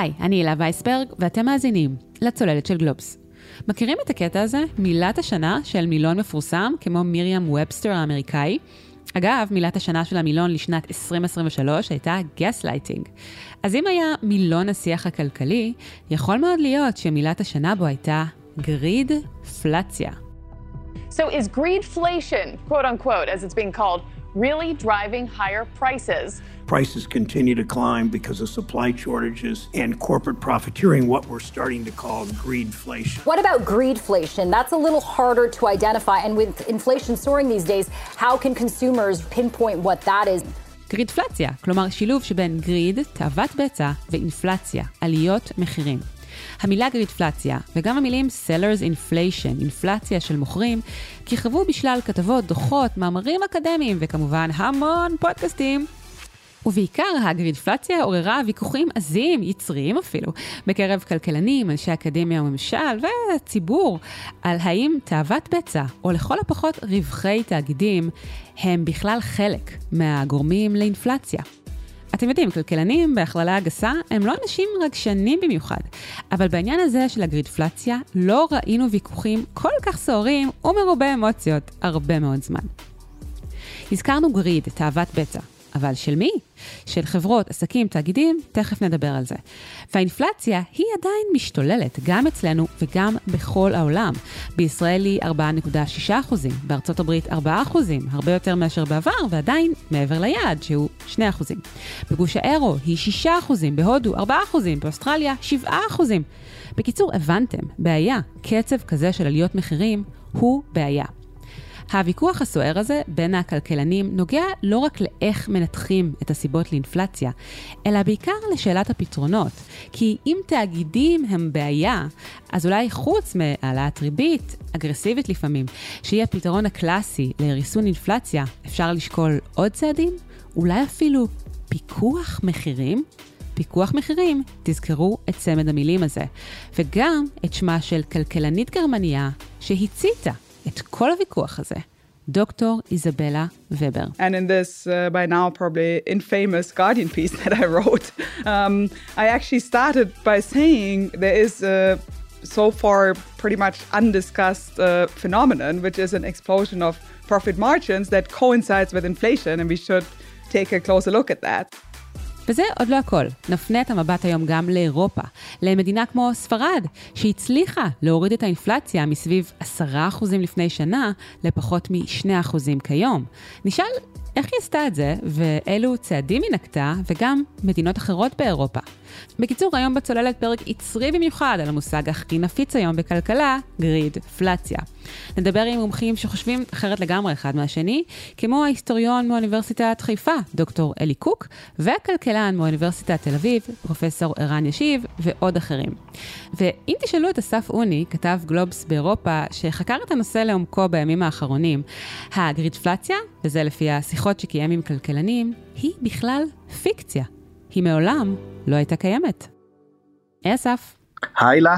היי, אני אלה וייסברג, ואתם מאזינים לצוללת של גלובס. מכירים את הקטע הזה? מילת השנה של מילון מפורסם, כמו מיריאם ובסטר האמריקאי. אגב, מילת השנה של המילון לשנת 2023 הייתה גסלייטינג. אז אם היה מילון השיח הכלכלי, יכול מאוד להיות שמילת השנה בו הייתה גרידפלציה. So is greedflation, quote unquote, as it's being called, really driving higher prices? Prices continue to climb because of supply shortages and corporate profiteering, what we're starting to call greedflation. What about greedflation? That's a little harder to identify. And with inflation soaring these days, how can consumers pinpoint what that is? גרידפלציה, כלומר שילוב שבין גריד, תאוות בצע, ואינפלציה, עליות מחירים. המילה גרידפלציה, וגם המילים sellers inflation, אינפלציה של מוכרים, כיכבו בשלל כתבות, דוחות, מאמרים אקדמיים, וכמובן המון פודקאסטים. ובעיקר הגרידפלציה עוררה ויכוחים עזים, יצריים אפילו, בקרב כלכלנים, אנשי אקדמיה וממשל והציבור, על האם תאוות בצע, או לכל הפחות רווחי תאגידים, הם בכלל חלק מהגורמים לאינפלציה. אתם יודעים, כלכלנים, בהכללה הגסה, הם לא אנשים רגשנים במיוחד. אבל בעניין הזה של הגרידפלציה, לא ראינו ויכוחים כל כך סוערים ומרובי אמוציות הרבה מאוד זמן. הזכרנו גריד, תאוות בצע. אבל של מי? של חברות, עסקים, תאגידים, תכף נדבר על זה. והאינפלציה היא עדיין משתוללת, גם אצלנו וגם בכל העולם. בישראל היא 4.6 אחוזים, בארצות הברית 4 אחוזים, הרבה יותר מאשר בעבר, ועדיין מעבר ליעד, שהוא 2 אחוזים. בגוש האירו היא 6 אחוזים, בהודו 4 אחוזים, באוסטרליה 7 אחוזים. בקיצור, הבנתם, בעיה, קצב כזה של עליות מחירים הוא בעיה. הוויכוח הסוער הזה בין הכלכלנים נוגע לא רק לאיך מנתחים את הסיבות לאינפלציה, אלא בעיקר לשאלת הפתרונות. כי אם תאגידים הם בעיה, אז אולי חוץ מהעלאת ריבית, אגרסיבית לפעמים, שהיא הפתרון הקלאסי לריסון אינפלציה, אפשר לשקול עוד צעדים? אולי אפילו פיקוח מחירים? פיקוח מחירים, תזכרו את צמד המילים הזה, וגם את שמה של כלכלנית גרמניה שהציתה את כל הוויכוח הזה. דוקטור איזבלה ובר. And in this, uh, by now probably infamous Guardian piece that I wrote, um, I actually started by saying there is a so far pretty much undiscussed uh, phenomenon, which is an explosion of profit margins that coincides with inflation, and we should take a closer look at that. וזה עוד לא הכל. נפנה את המבט היום גם לאירופה, למדינה כמו ספרד, שהצליחה להוריד את האינפלציה מסביב 10% לפני שנה לפחות מ-2% כיום. נשאל איך היא עשתה את זה, ואילו צעדים היא נקטה, וגם מדינות אחרות באירופה. בקיצור, היום בצוללת פרק יצרי במיוחד על המושג הכי נפיץ היום בכלכלה, גרידפלציה. נדבר עם מומחים שחושבים אחרת לגמרי אחד מהשני, כמו ההיסטוריון מאוניברסיטת חיפה, דוקטור אלי קוק, והכלכלן מאוניברסיטת תל אביב, פרופסור ערן ישיב, ועוד אחרים. ואם תשאלו את אסף אוני, כתב גלובס באירופה, שחקר את הנושא לעומקו בימים האחרונים, הגרידפלציה, וזה לפי השיחות שקיים עם כלכלנים, היא בכלל פיקציה. היא מעולם לא הייתה קיימת. היי אסף. היי לה.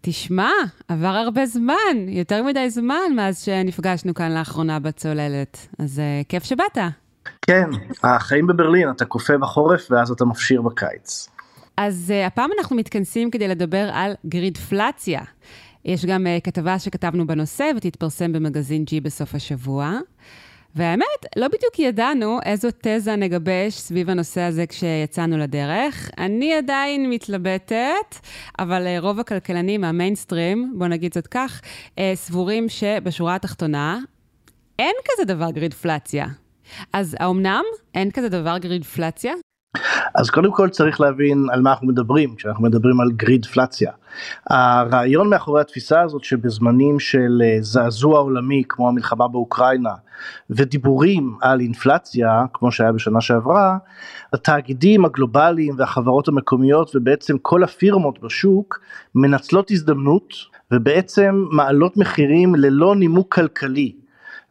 תשמע, עבר הרבה זמן, יותר מדי זמן מאז שנפגשנו כאן לאחרונה בצוללת, אז uh, כיף שבאת. כן, החיים בברלין, אתה קופא בחורף ואז אתה מפשיר בקיץ. אז uh, הפעם אנחנו מתכנסים כדי לדבר על גרידפלציה. יש גם uh, כתבה שכתבנו בנושא ותתפרסם במגזין G בסוף השבוע. והאמת, לא בדיוק ידענו איזו תזה נגבש סביב הנושא הזה כשיצאנו לדרך. אני עדיין מתלבטת, אבל אה, רוב הכלכלנים מהמיינסטרים, בוא נגיד זאת כך, אה, סבורים שבשורה התחתונה, אין כזה דבר גרידפלציה. אז האומנם אין כזה דבר גרידפלציה? אז קודם כל צריך להבין על מה אנחנו מדברים כשאנחנו מדברים על גרידפלציה. הרעיון מאחורי התפיסה הזאת שבזמנים של אה, זעזוע עולמי כמו המלחמה באוקראינה ודיבורים על אינפלציה כמו שהיה בשנה שעברה, התאגידים הגלובליים והחברות המקומיות ובעצם כל הפירמות בשוק מנצלות הזדמנות ובעצם מעלות מחירים ללא נימוק כלכלי.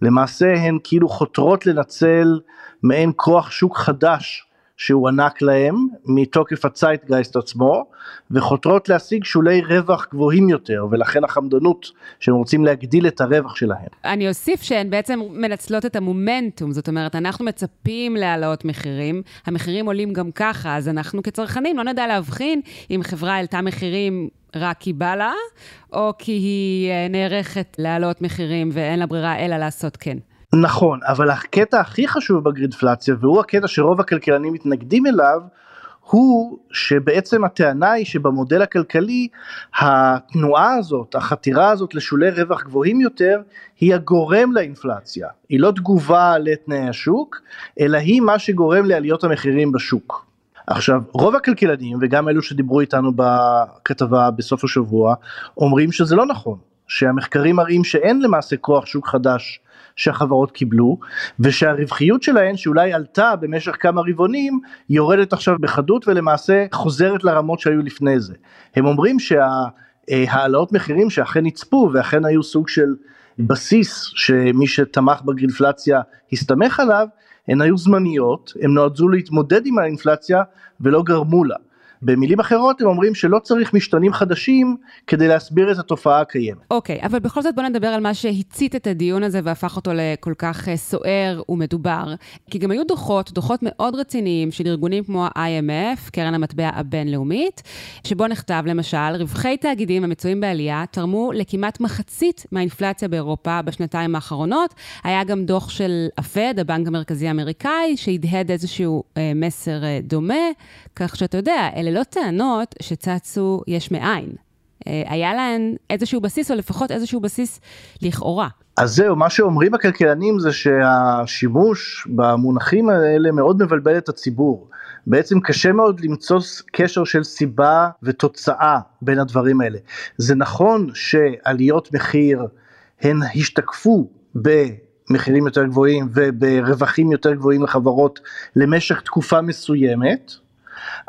למעשה הן כאילו חותרות לנצל מעין כוח שוק חדש שהוענק להם מתוקף הצייטגייסט עצמו וחותרות להשיג שולי רווח גבוהים יותר ולכן החמדנות שהם רוצים להגדיל את הרווח שלהם. אני אוסיף שהן בעצם מנצלות את המומנטום, זאת אומרת אנחנו מצפים להעלאות מחירים, המחירים עולים גם ככה אז אנחנו כצרכנים לא נדע להבחין אם חברה העלתה מחירים רק כי בא לה, או כי היא אה, נערכת להעלות מחירים ואין לה ברירה אלא לעשות כן. נכון, אבל הקטע הכי חשוב בגרידפלציה, והוא הקטע שרוב הכלכלנים מתנגדים אליו, הוא שבעצם הטענה היא שבמודל הכלכלי התנועה הזאת, החתירה הזאת לשולי רווח גבוהים יותר, היא הגורם לאינפלציה. היא לא תגובה לתנאי השוק, אלא היא מה שגורם לעליות המחירים בשוק. עכשיו רוב הכלכלנים וגם אלו שדיברו איתנו בכתבה בסוף השבוע אומרים שזה לא נכון שהמחקרים מראים שאין למעשה כוח שוק חדש שהחברות קיבלו ושהרווחיות שלהן שאולי עלתה במשך כמה רבעונים יורדת עכשיו בחדות ולמעשה חוזרת לרמות שהיו לפני זה. הם אומרים שהעלאות מחירים שאכן נצפו ואכן היו סוג של בסיס שמי שתמך בגרינפלציה הסתמך עליו הן היו זמניות, הן נועדו להתמודד עם האינפלציה ולא גרמו לה. במילים אחרות הם אומרים שלא צריך משתנים חדשים כדי להסביר את התופעה הקיימת. אוקיי, okay, אבל בכל זאת בוא נדבר על מה שהצית את הדיון הזה והפך אותו לכל כך אה, סוער ומדובר. כי גם היו דוחות, דוחות מאוד רציניים של ארגונים כמו ה-IMF, קרן המטבע הבינלאומית, שבו נכתב למשל, רווחי תאגידים המצויים בעלייה תרמו לכמעט מחצית מהאינפלציה באירופה בשנתיים האחרונות. היה גם דוח של הפד, הבנק המרכזי האמריקאי, שהדהד איזשהו אה, מסר אה, דומה, כך שאתה יודע, אלה אלה לא טענות שצצו יש מאין. אה, היה להן איזשהו בסיס, או לפחות איזשהו בסיס לכאורה. אז זהו, מה שאומרים הכלכלנים זה שהשימוש במונחים האלה מאוד מבלבל את הציבור. בעצם קשה מאוד למצוא קשר של סיבה ותוצאה בין הדברים האלה. זה נכון שעליות מחיר הן השתקפו במחירים יותר גבוהים וברווחים יותר גבוהים לחברות למשך תקופה מסוימת,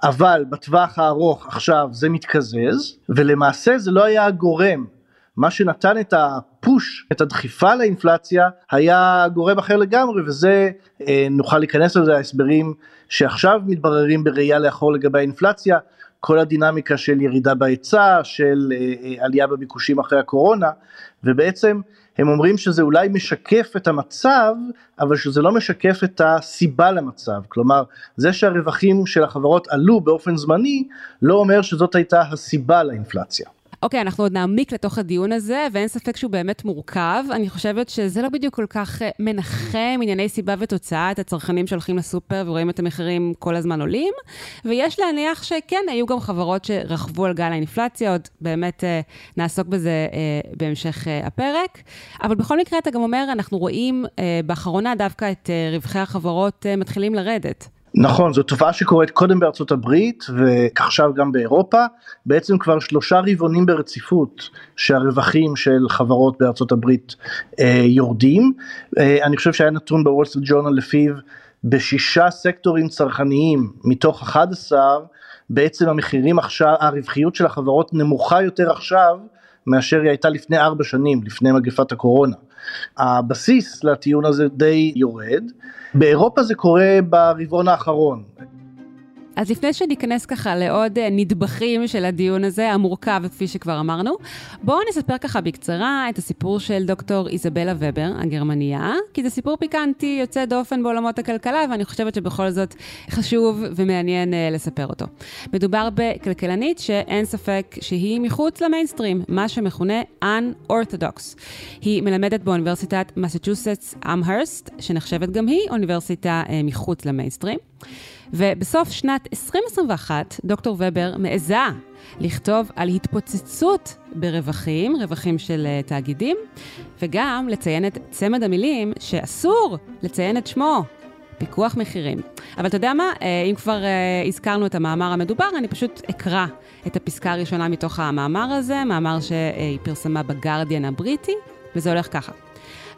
אבל בטווח הארוך עכשיו זה מתקזז ולמעשה זה לא היה הגורם. מה שנתן את הפוש, את הדחיפה לאינפלציה, היה גורם אחר לגמרי, וזה, אה, נוכל להיכנס לזה, ההסברים שעכשיו מתבררים בראייה לאחור לגבי האינפלציה, כל הדינמיקה של ירידה בהיצע, של אה, אה, עלייה בביקושים אחרי הקורונה, ובעצם הם אומרים שזה אולי משקף את המצב, אבל שזה לא משקף את הסיבה למצב. כלומר, זה שהרווחים של החברות עלו באופן זמני, לא אומר שזאת הייתה הסיבה לאינפלציה. אוקיי, אנחנו עוד נעמיק לתוך הדיון הזה, ואין ספק שהוא באמת מורכב. אני חושבת שזה לא בדיוק כל כך אה, מנחם ענייני סיבה ותוצאה, את הצרכנים שהולכים לסופר ורואים את המחירים כל הזמן עולים, ויש להניח שכן, היו גם חברות שרכבו על גל האינפלציה, עוד באמת אה, נעסוק בזה אה, בהמשך אה, הפרק. אבל בכל מקרה, אתה גם אומר, אנחנו רואים אה, באחרונה דווקא את אה, רווחי החברות אה, מתחילים לרדת. נכון זו תופעה שקורית קודם בארצות הברית ועכשיו גם באירופה. בעצם כבר שלושה רבעונים ברציפות שהרווחים של חברות בארצות הברית אה, יורדים. אה, אני חושב שהיה נתון בוול סטריט ג'ורנל לפיו בשישה סקטורים צרכניים מתוך 11 בעצם המחירים עכשיו הרווחיות של החברות נמוכה יותר עכשיו מאשר היא הייתה לפני ארבע שנים לפני מגפת הקורונה. הבסיס לטיעון הזה די יורד. באירופה זה קורה ברבעון האחרון. אז לפני שניכנס ככה לעוד אה, נדבכים של הדיון הזה, המורכב, כפי שכבר אמרנו, בואו נספר ככה בקצרה את הסיפור של דוקטור איזבלה ובר, הגרמניה, כי זה סיפור פיקנטי, יוצא דופן בעולמות הכלכלה, ואני חושבת שבכל זאת חשוב ומעניין uh, לספר אותו. מדובר בכלכלנית שאין ספק שהיא מחוץ למיינסטרים, מה שמכונה Unorthodox. היא מלמדת באוניברסיטת מסצ'וסטס אמהרסט, שנחשבת גם היא אוניברסיטה uh, מחוץ למיינסטרים. ובסוף שנת 2021, דוקטור ובר מעיזה לכתוב על התפוצצות ברווחים, רווחים של uh, תאגידים, וגם לציין את צמד המילים שאסור לציין את שמו, פיקוח מחירים. אבל אתה יודע מה, אה, אם כבר uh, הזכרנו את המאמר המדובר, אני פשוט אקרא את הפסקה הראשונה מתוך המאמר הזה, מאמר שהיא פרסמה בגרדיאן הבריטי, וזה הולך ככה.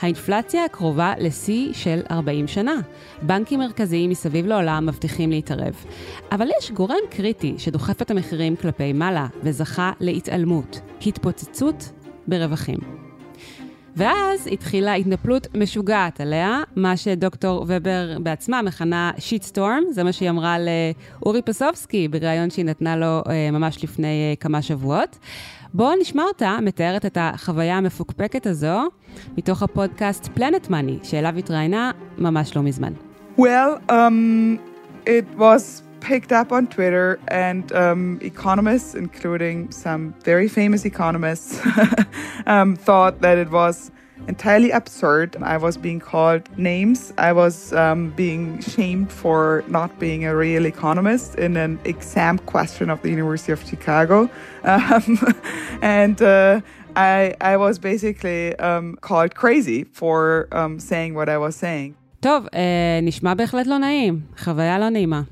האינפלציה קרובה לשיא של 40 שנה. בנקים מרכזיים מסביב לעולם מבטיחים להתערב. אבל יש גורם קריטי שדוחף את המחירים כלפי מעלה וזכה להתעלמות, התפוצצות ברווחים. ואז התחילה התנפלות משוגעת עליה, מה שדוקטור ובר בעצמה מכנה שיט סטורם, זה מה שהיא אמרה לאורי פסובסקי בריאיון שהיא נתנה לו אה, ממש לפני אה, כמה שבועות. בואו נשמע אותה מתארת את החוויה המפוקפקת הזו מתוך הפודקאסט פלנט מאני, שאליו התראיינה ממש לא מזמן. Well, um, it was picked up on Twitter, and um, economists, including some very famous economists, um, thought that it was entirely absurd. I was being called names. I was um, being shamed for not being a real economist in an exam question of the University of Chicago. Um, and uh, I, I was basically um, called crazy for um, saying what I was saying. טוב, אה, נשמע בהחלט לא נעים, חוויה לא נעימה.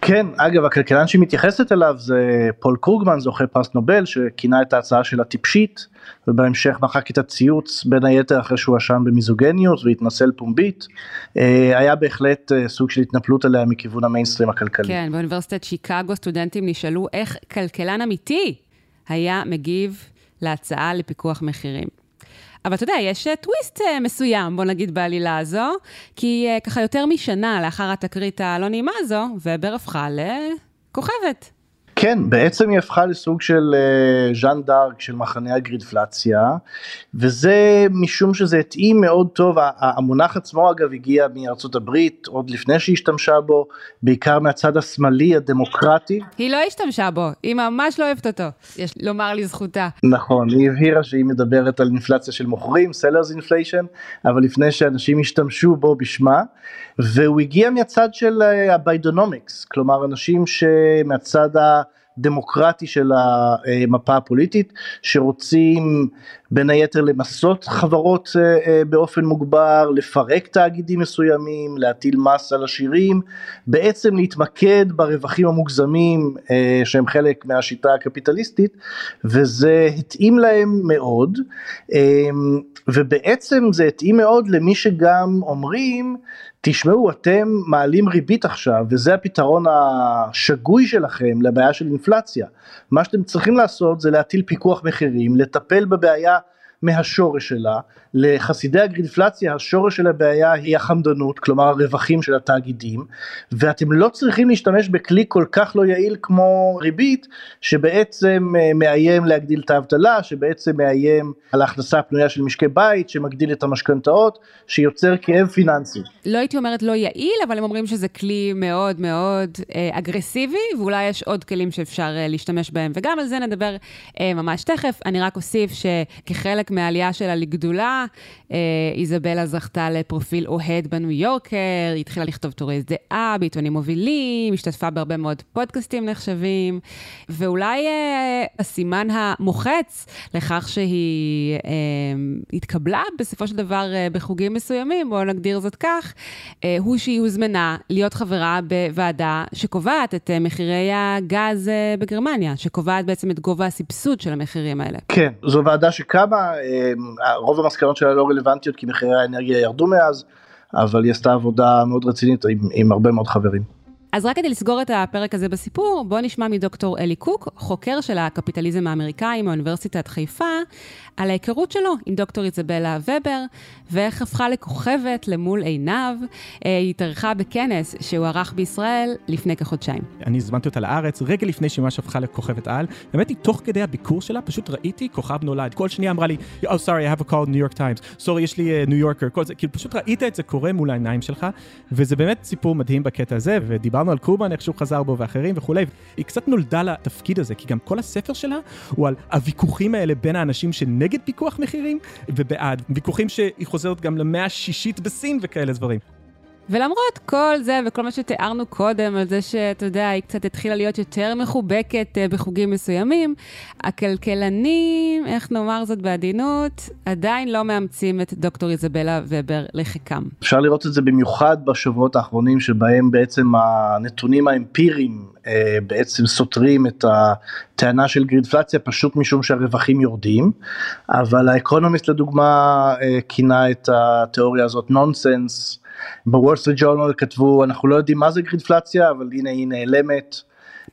כן, אגב, הכלכלן שהיא מתייחסת אליו זה פול קרוגמן, זוכה פרס נובל, שכינה את ההצעה שלה טיפשית, ובהמשך מחק את הציוץ, בין היתר אחרי שהוא הואשם במיזוגניות והתנצל פומבית. אה, היה בהחלט אה, סוג של התנפלות עליה מכיוון המיינסטרים הכלכלי. כן, באוניברסיטת שיקגו סטודנטים נשאלו איך כלכלן אמיתי היה מגיב להצעה לפיקוח מחירים. אבל אתה יודע, יש אה, טוויסט מסוים, בוא נגיד, בעלילה הזו, כי ככה יותר משנה לאחר התקרית הלא נעימה הזו, ובר הפכה לכוכבת. כן, בעצם היא הפכה לסוג של אה, ז'אן דארק של מחנה ה greedflation, וזה משום שזה התאים מאוד טוב, המונח עצמו אגב הגיע מארצות הברית, עוד לפני שהיא השתמשה בו, בעיקר מהצד השמאלי הדמוקרטי. היא לא השתמשה בו, היא ממש לא אוהבת אותו, יש לומר לזכותה. נכון, היא הבהירה שהיא מדברת על אינפלציה של מוכרים, sellers inflation, אבל לפני שאנשים השתמשו בו בשמאל, והוא הגיע מהצד של ה Bidenomics, אה, כלומר אנשים שמהצד ה... דמוקרטי של המפה הפוליטית שרוצים בין היתר למסות חברות אה, אה, באופן מוגבר, לפרק תאגידים מסוימים, להטיל מס על עשירים, בעצם להתמקד ברווחים המוגזמים אה, שהם חלק מהשיטה הקפיטליסטית וזה התאים להם מאוד ובעצם זה התאים מאוד למי שגם אומרים תשמעו אתם מעלים ריבית עכשיו וזה הפתרון השגוי שלכם לבעיה של אינפלציה. מה שאתם צריכים לעשות זה להטיל פיקוח מחירים לטפל בבעיה מהשורש שלה. לחסידי הגרינפלציה השורש של הבעיה היא החמדנות, כלומר הרווחים של התאגידים, ואתם לא צריכים להשתמש בכלי כל כך לא יעיל כמו ריבית, שבעצם אה, מאיים להגדיל את האבטלה, שבעצם מאיים על ההכנסה הפנויה של משקי בית, שמגדיל את המשכנתאות, שיוצר כאב פיננסי. לא הייתי אומרת לא יעיל, אבל הם אומרים שזה כלי מאוד מאוד אה, אגרסיבי, ואולי יש עוד כלים שאפשר אה, להשתמש בהם, וגם על זה נדבר ממש תכף. אני רק אוסיף שכחלק מהעלייה שלה לגדולה, אה, איזבלה זכתה לפרופיל אוהד בניו יורקר, היא התחילה לכתוב טורי דעה בעיתונים מובילים, השתתפה בהרבה מאוד פודקאסטים נחשבים, ואולי אה, הסימן המוחץ לכך שהיא אה, התקבלה בסופו של דבר אה, בחוגים מסוימים, בואו נגדיר זאת כך, אה, הוא שהיא הוזמנה להיות חברה בוועדה שקובעת את אה, מחירי הגז אה, בגרמניה, שקובעת בעצם את גובה הסבסוד של המחירים האלה. כן, זו ועדה שקמה, רוב המסקנות שלה לא רלוונטיות כי מחירי האנרגיה ירדו מאז, אבל היא עשתה עבודה מאוד רצינית עם, עם הרבה מאוד חברים. אז רק כדי לסגור את הפרק הזה בסיפור, בואו נשמע מדוקטור אלי קוק, חוקר של הקפיטליזם האמריקאי מאוניברסיטת חיפה, על ההיכרות שלו עם דוקטור איזבלה ובר, ואיך הפכה לכוכבת למול עיניו. אה, היא התארחה בכנס שהוא ערך בישראל לפני כחודשיים. אני הזמנתי אותה לארץ רגע לפני שהיא ממש הפכה לכוכבת על. באמת, תוך כדי הביקור שלה פשוט ראיתי כוכב נולד. כל שנייה אמרה לי, Oh, sorry, I have a call New York Times. sorry, יש לי ניו uh, יורקר, כל זה. כאילו, פשוט ראית את זה קורה מול העיניים שלך, וזה באמת סיפור מדהים בקטע הזה, ודיברנו על קובן, איך שהוא חזר בו ואחרים וכולי. היא קצת נולדה לתפקיד הזה, כי גם כל הספר שלה הוא על הוויכוחים האלה בין האנשים שנגד נגד פיקוח מחירים ובעד. ויכוחים שהיא חוזרת גם למאה השישית בסין וכאלה דברים. ולמרות כל זה וכל מה שתיארנו קודם על זה שאתה יודע, היא קצת התחילה להיות יותר מחובקת אה, בחוגים מסוימים, הכלכלנים, איך נאמר זאת בעדינות, עדיין לא מאמצים את דוקטור איזבלה ובר לחיקם. אפשר לראות את זה במיוחד בשבועות האחרונים שבהם בעצם הנתונים האמפיריים אה, בעצם סותרים את הטענה של greedflation פשוט משום שהרווחים יורדים, אבל האקונומיסט לדוגמה אה, כינה את התיאוריה הזאת nonsense. בוול סטריט ג'ורנל כתבו אנחנו לא יודעים מה זה greedflation אבל הנה היא נעלמת.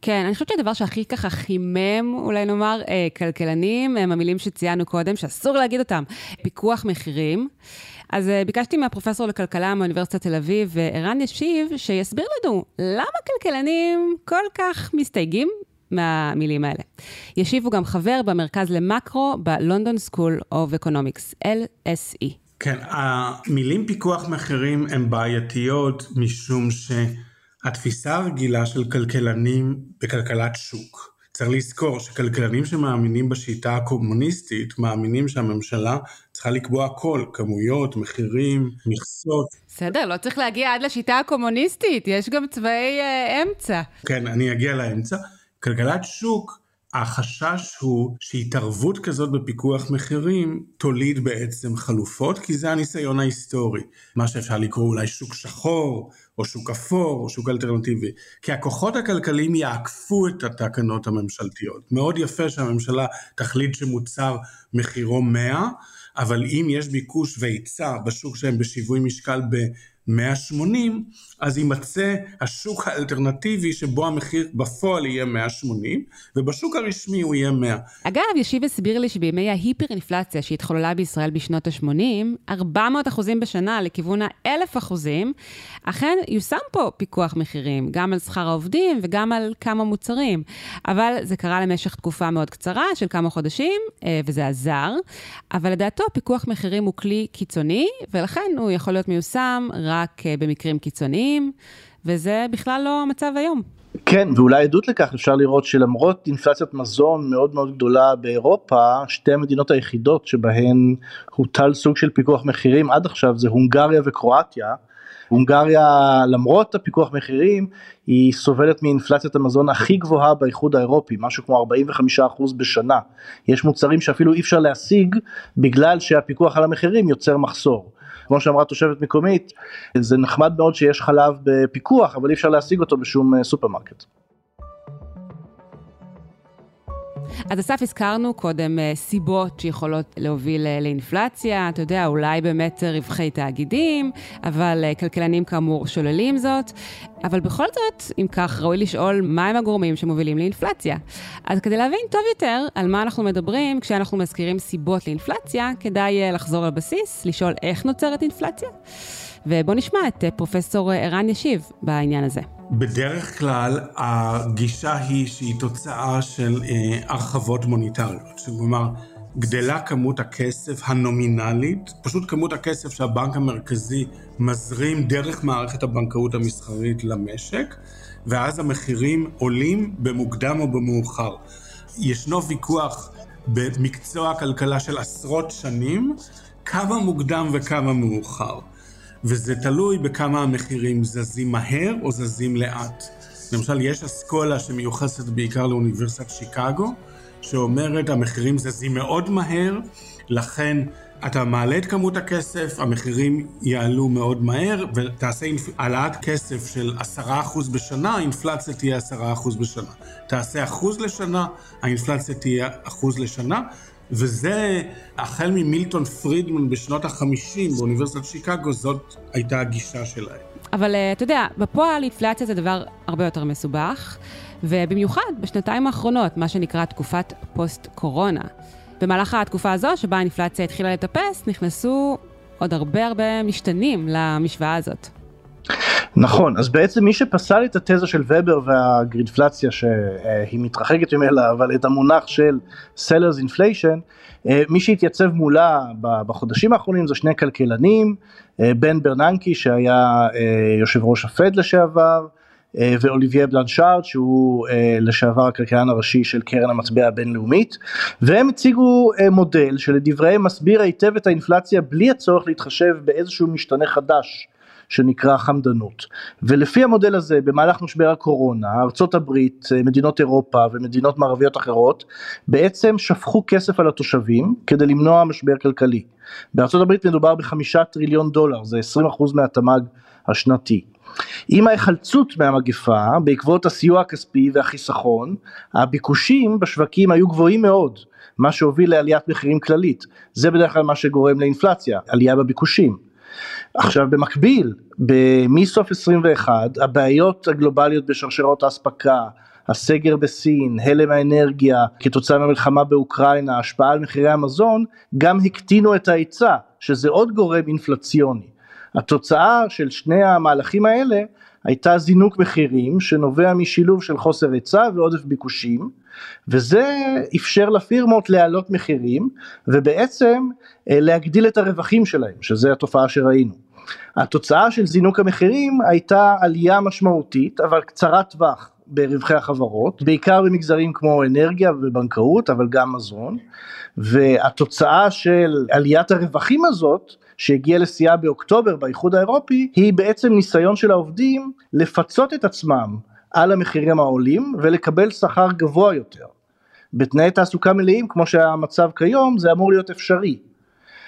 כן, אני חושבת שהדבר שהכי ככה חימם, אולי נאמר, אה, כלכלנים, הם המילים שציינו קודם, שאסור להגיד אותם, פיקוח מחירים. אז אה, ביקשתי מהפרופסור לכלכלה מאוניברסיטת תל אביב, ערן ישיב, שיסביר לנו למה כלכלנים כל כך מסתייגים מהמילים האלה. ישיב הוא גם חבר במרכז למקרו ב London School of Economics, LSE. כן, המילים פיקוח מחירים הן בעייתיות משום שהתפיסה הרגילה של כלכלנים בכלכלת שוק, צריך לזכור שכלכלנים שמאמינים בשיטה הקומוניסטית, מאמינים שהממשלה צריכה לקבוע הכל, כמויות, מחירים, מכסות. בסדר, לא צריך להגיע עד לשיטה הקומוניסטית, יש גם צבעי uh, אמצע. כן, אני אגיע לאמצע. כלכלת שוק, החשש הוא שהתערבות כזאת בפיקוח מחירים תוליד בעצם חלופות, כי זה הניסיון ההיסטורי. מה שאפשר לקרוא אולי שוק שחור, או שוק אפור, או שוק אלטרנטיבי. כי הכוחות הכלכליים יעקפו את התקנות הממשלתיות. מאוד יפה שהממשלה תחליט שמוצר מחירו 100, אבל אם יש ביקוש והיצע בשוק שהם בשיווי משקל ב... 180, אז יימצא השוק האלטרנטיבי שבו המחיר בפועל יהיה 180, ובשוק הרשמי הוא יהיה 100. אגב, ישיב הסביר לי שבימי ההיפר-אינפלציה שהתחוללה בישראל בשנות ה-80, 400 אחוזים בשנה לכיוון ה-1,000 אחוזים, אכן יושם פה פיקוח מחירים, גם על שכר העובדים וגם על כמה מוצרים. אבל זה קרה למשך תקופה מאוד קצרה, של כמה חודשים, אה, וזה עזר. אבל לדעתו, פיקוח מחירים הוא כלי קיצוני, ולכן הוא יכול להיות מיושם רק אה, במקרים קיצוניים, וזה בכלל לא המצב היום. כן, ואולי עדות לכך אפשר לראות שלמרות אינפלציית מזון מאוד מאוד גדולה באירופה, שתי המדינות היחידות שבהן הוטל סוג של פיקוח מחירים עד עכשיו זה הונגריה וקרואטיה. הונגריה למרות הפיקוח מחירים היא סובלת מאינפלציית המזון הכי גבוהה באיחוד האירופי משהו כמו 45% בשנה יש מוצרים שאפילו אי אפשר להשיג בגלל שהפיקוח על המחירים יוצר מחסור. כמו שאמרה תושבת מקומית, זה נחמד מאוד שיש חלב בפיקוח, אבל אי אפשר להשיג אותו בשום אה, סופרמרקט. אז אסף, הזכרנו קודם אה, סיבות שיכולות להוביל אה, לאינפלציה, אתה יודע, אולי באמת רווחי תאגידים, אבל כלכלנים כאמור שוללים זאת. אבל בכל זאת, אם כך, ראוי לשאול מהם הגורמים שמובילים לאינפלציה. אז כדי להבין טוב יותר על מה אנחנו מדברים כשאנחנו מזכירים סיבות לאינפלציה, כדאי לחזור לבסיס, לשאול איך נוצרת אינפלציה. ובואו נשמע את פרופסור ערן ישיב בעניין הזה. בדרך כלל הגישה היא שהיא תוצאה של אה, הרחבות מוניטריות, כלומר גדלה כמות הכסף הנומינלית, פשוט כמות הכסף שהבנק המרכזי מזרים דרך מערכת הבנקאות המסחרית למשק, ואז המחירים עולים במוקדם או במאוחר. ישנו ויכוח במקצוע הכלכלה של עשרות שנים, כמה מוקדם וכמה מאוחר. וזה תלוי בכמה המחירים זזים מהר או זזים לאט. למשל, יש אסכולה שמיוחסת בעיקר לאוניברסיטת שיקגו, שאומרת המחירים זזים מאוד מהר, לכן אתה מעלה את כמות הכסף, המחירים יעלו מאוד מהר, ותעשה העלאת כסף של עשרה אחוז בשנה, האינפלציה תהיה עשרה אחוז בשנה. תעשה אחוז לשנה, האינפלציה תהיה אחוז לשנה, וזה, החל ממילטון פרידמן בשנות ה-50 באוניברסיטת שיקגו, זאת הייתה הגישה שלהם. אבל אה, אתה יודע, בפועל אינפלציה זה דבר הרבה יותר מסובך, ובמיוחד בשנתיים האחרונות, מה שנקרא תקופת פוסט-קורונה. במהלך התקופה הזו, שבה האינפלציה התחילה לטפס, נכנסו עוד הרבה הרבה משתנים למשוואה הזאת. נכון אז בעצם מי שפסל את התזה של ובר וה greedflation שהיא מתרחקת ממנה אבל את המונח של sellers inflation מי שהתייצב מולה בחודשים האחרונים זה שני כלכלנים אה, בן ברננקי שהיה אה, יושב ראש הפד לשעבר אה, ואוליביה בלנשאר שהוא לשעבר הכלכלן הראשי של קרן המטבע הבינלאומית והם הציגו מודל שלדבריהם מסביר היטב את האינפלציה בלי הצורך להתחשב באיזשהו משתנה חדש שנקרא חמדנות. ולפי המודל הזה במהלך משבר הקורונה ארצות הברית, מדינות אירופה ומדינות מערביות אחרות בעצם שפכו כסף על התושבים כדי למנוע משבר כלכלי. בארצות הברית מדובר בחמישה טריליון דולר, זה 20% מהתמ"ג השנתי. עם ההיחלצות מהמגפה בעקבות הסיוע הכספי והחיסכון הביקושים בשווקים היו גבוהים מאוד מה שהוביל לעליית מחירים כללית זה בדרך כלל מה שגורם לאינפלציה עלייה בביקושים עכשיו במקביל, מסוף 21, הבעיות הגלובליות בשרשרות האספקה, הסגר בסין, הלם האנרגיה, כתוצאה מהמלחמה באוקראינה, השפעה על מחירי המזון, גם הקטינו את ההיצע, שזה עוד גורם אינפלציוני. התוצאה של שני המהלכים האלה הייתה זינוק מחירים שנובע משילוב של חוסר היצע ועודף ביקושים וזה אפשר לפירמות להעלות מחירים ובעצם אה, להגדיל את הרווחים שלהם שזה התופעה שראינו. התוצאה של זינוק המחירים הייתה עלייה משמעותית אבל קצרת טווח ברווחי החברות בעיקר במגזרים כמו אנרגיה ובנקאות אבל גם מזון והתוצאה של עליית הרווחים הזאת שהגיעה לשיאה באוקטובר באיחוד האירופי היא בעצם ניסיון של העובדים לפצות את עצמם על המחירים העולים ולקבל שכר גבוה יותר. בתנאי תעסוקה מלאים כמו שהמצב כיום זה אמור להיות אפשרי.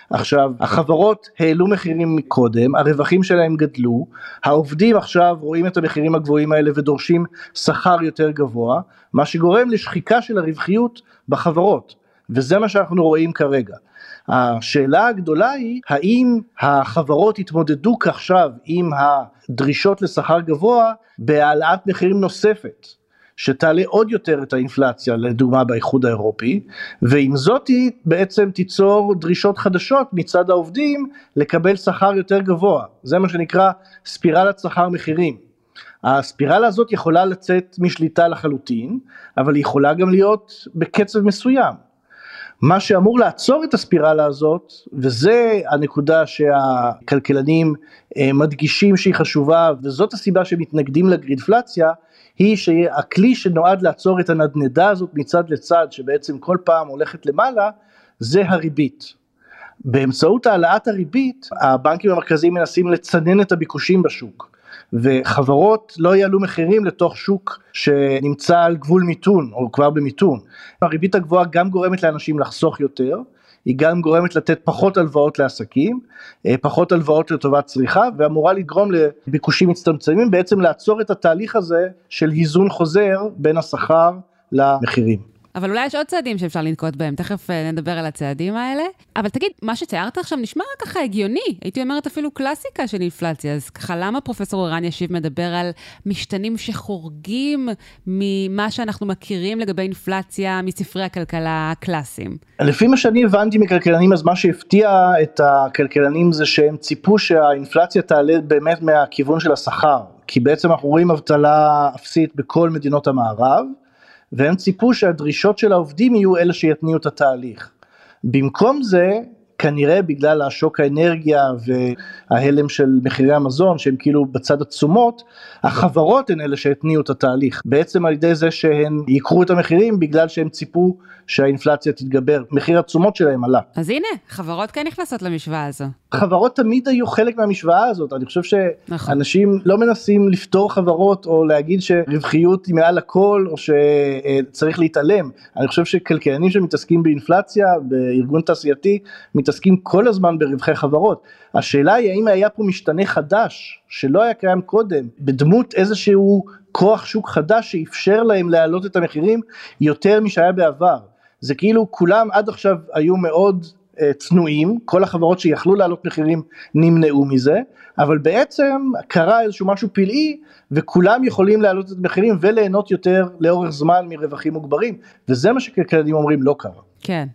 עכשיו החברות העלו מחירים מקודם, הרווחים שלהם גדלו, העובדים עכשיו רואים את המחירים הגבוהים האלה ודורשים שכר יותר גבוה, מה שגורם לשחיקה של הרווחיות בחברות, וזה מה שאנחנו רואים כרגע. השאלה הגדולה היא האם החברות יתמודדו עכשיו עם הדרישות לשכר גבוה בהעלאת מחירים נוספת שתעלה עוד יותר את האינפלציה לדוגמה באיחוד האירופי ועם זאת היא בעצם תיצור דרישות חדשות מצד העובדים לקבל שכר יותר גבוה זה מה שנקרא ספירלת שכר מחירים. הספירלה הזאת יכולה לצאת משליטה לחלוטין אבל היא יכולה גם להיות בקצב מסוים מה שאמור לעצור את הספירלה הזאת, וזה הנקודה שהכלכלנים אה, מדגישים שהיא חשובה, וזאת הסיבה שמתנגדים לגרידפלציה, היא שהכלי שנועד לעצור את הנדנדה הזאת מצד לצד, שבעצם כל פעם הולכת למעלה, זה הריבית. באמצעות העלאת הריבית, הבנקים המרכזיים מנסים לצנן את הביקושים בשוק. וחברות לא יעלו מחירים לתוך שוק שנמצא על גבול מיתון או כבר במיתון. הריבית הגבוהה גם גורמת לאנשים לחסוך יותר, היא גם גורמת לתת פחות הלוואות לעסקים, אה, פחות הלוואות לטובת צריכה ואמורה לגרום לביקושים מצטמצמים, בעצם לעצור את התהליך הזה של היזון חוזר בין השכר למחירים. אבל אולי יש עוד צעדים שאפשר לנקוט בהם, תכף אה, נדבר על הצעדים האלה. אבל תגיד, מה שתיארת עכשיו נשמע ככה הגיוני, הייתי אומרת אפילו קלאסיקה של אינפלציה, אז ככה למה פרופסור ערן ישיב מדבר על משתנים שחורגים ממה שאנחנו מכירים לגבי אינפלציה מספרי הכלכלה הקלאסיים? לפי מה שאני הבנתי מכלכלנים, אז מה שהפתיע את הכלכלנים זה שהם ציפו שהאינפלציה תעלה באמת מהכיוון של השכר. כי בעצם אנחנו רואים אבטלה אפסית בכל מדינות המערב, והם ציפו שהדרישות של העובדים יהיו אלה שיתניעו את התהליך. במקום זה כנראה בגלל השוק האנרגיה וההלם של מחירי המזון שהם כאילו בצד התשומות, החברות הן אלה שהתניעו את התהליך, בעצם על ידי זה שהן ייקרו את המחירים בגלל שהם ציפו שהאינפלציה תתגבר, מחיר התשומות שלהם עלה. אז הנה, חברות כן נכנסות למשוואה הזו. חברות תמיד היו חלק מהמשוואה הזאת, אני חושב שאנשים נכון. לא מנסים לפתור חברות או להגיד שרווחיות היא מעל הכל או שצריך להתעלם, אני חושב שכלכלנים שמתעסקים באינפלציה בארגון תעשייתי מתעסקים כל הזמן ברווחי חברות, השאלה היא האם היה פה משתנה חדש שלא היה קיים קודם בדמות איזשהו כוח שוק חדש שאפשר להם להעלות את המחירים יותר משהיה בעבר. זה כאילו כולם עד עכשיו היו מאוד uh, צנועים, כל החברות שיכלו להעלות מחירים נמנעו מזה, אבל בעצם קרה איזשהו משהו פלאי וכולם יכולים להעלות את המחירים וליהנות יותר לאורך זמן מרווחים מוגברים, וזה מה שכלכלנים אומרים לא קרה. כן.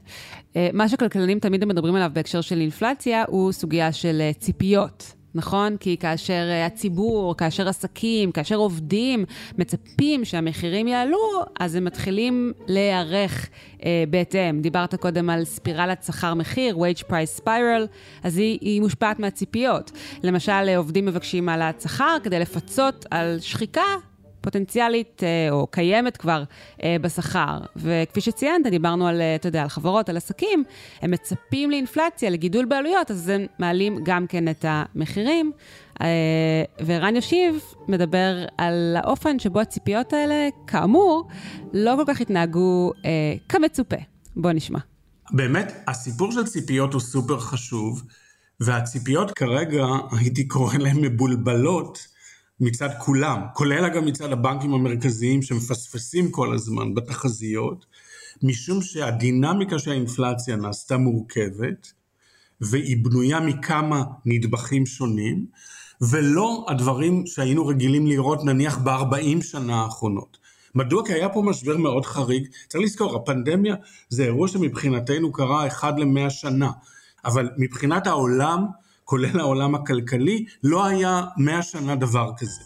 אה, מה שכלכלנים תמיד מדברים עליו בהקשר של אינפלציה הוא סוגיה של אה, ציפיות. נכון? כי כאשר אה, הציבור, כאשר עסקים, כאשר עובדים מצפים שהמחירים יעלו, אז הם מתחילים להיערך אה, בהתאם. דיברת קודם על ספירלת שכר מחיר, wage price spiral, אז היא, היא מושפעת מהציפיות. למשל, עובדים מבקשים העלאת שכר כדי לפצות על שחיקה פוטנציאלית אה, או קיימת כבר אה, בשכר. וכפי שציינת, דיברנו על, אה, אתה יודע, על חברות, על עסקים, הם מצפים לאינפלציה, לגידול בעלויות, אז הם מעלים גם כן את המחירים. וערן ישיב מדבר על האופן שבו הציפיות האלה, כאמור, לא כל כך התנהגו כמצופה. בוא נשמע. באמת, הסיפור של ציפיות הוא סופר חשוב, והציפיות כרגע, הייתי קורא להן מבולבלות, מצד כולם, כולל אגב מצד הבנקים המרכזיים שמפספסים כל הזמן בתחזיות, משום שהדינמיקה של האינפלציה נעשתה מורכבת, והיא בנויה מכמה נדבכים שונים, ולא הדברים שהיינו רגילים לראות נניח ב-40 שנה האחרונות. מדוע? כי היה פה משבר מאוד חריג. צריך לזכור, הפנדמיה זה אירוע שמבחינתנו קרה אחד למאה שנה, אבל מבחינת העולם, כולל העולם הכלכלי, לא היה מאה שנה דבר כזה.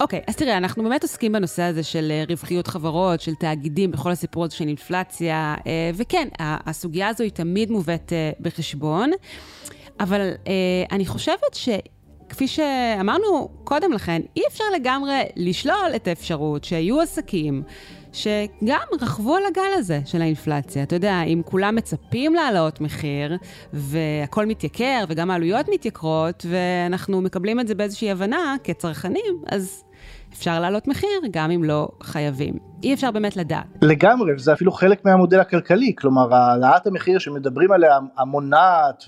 אוקיי, okay, אז תראה, אנחנו באמת עוסקים בנושא הזה של אה, רווחיות חברות, של תאגידים, בכל הסיפור הזה של אינפלציה, אה, וכן, הסוגיה הזו היא תמיד מובאת אה, בחשבון, אבל אני חושבת ש... כפי שאמרנו קודם לכן, אי אפשר לגמרי לשלול את האפשרות שיהיו עסקים שגם רכבו על הגל הזה של האינפלציה. אתה יודע, אם כולם מצפים להעלות מחיר, והכל מתייקר, וגם העלויות מתייקרות, ואנחנו מקבלים את זה באיזושהי הבנה כצרכנים, אז אפשר להעלות מחיר גם אם לא חייבים. אי אפשר באמת לדעת. לגמרי, וזה אפילו חלק מהמודל הכלכלי, כלומר העלאת המחיר שמדברים עליה המונעת,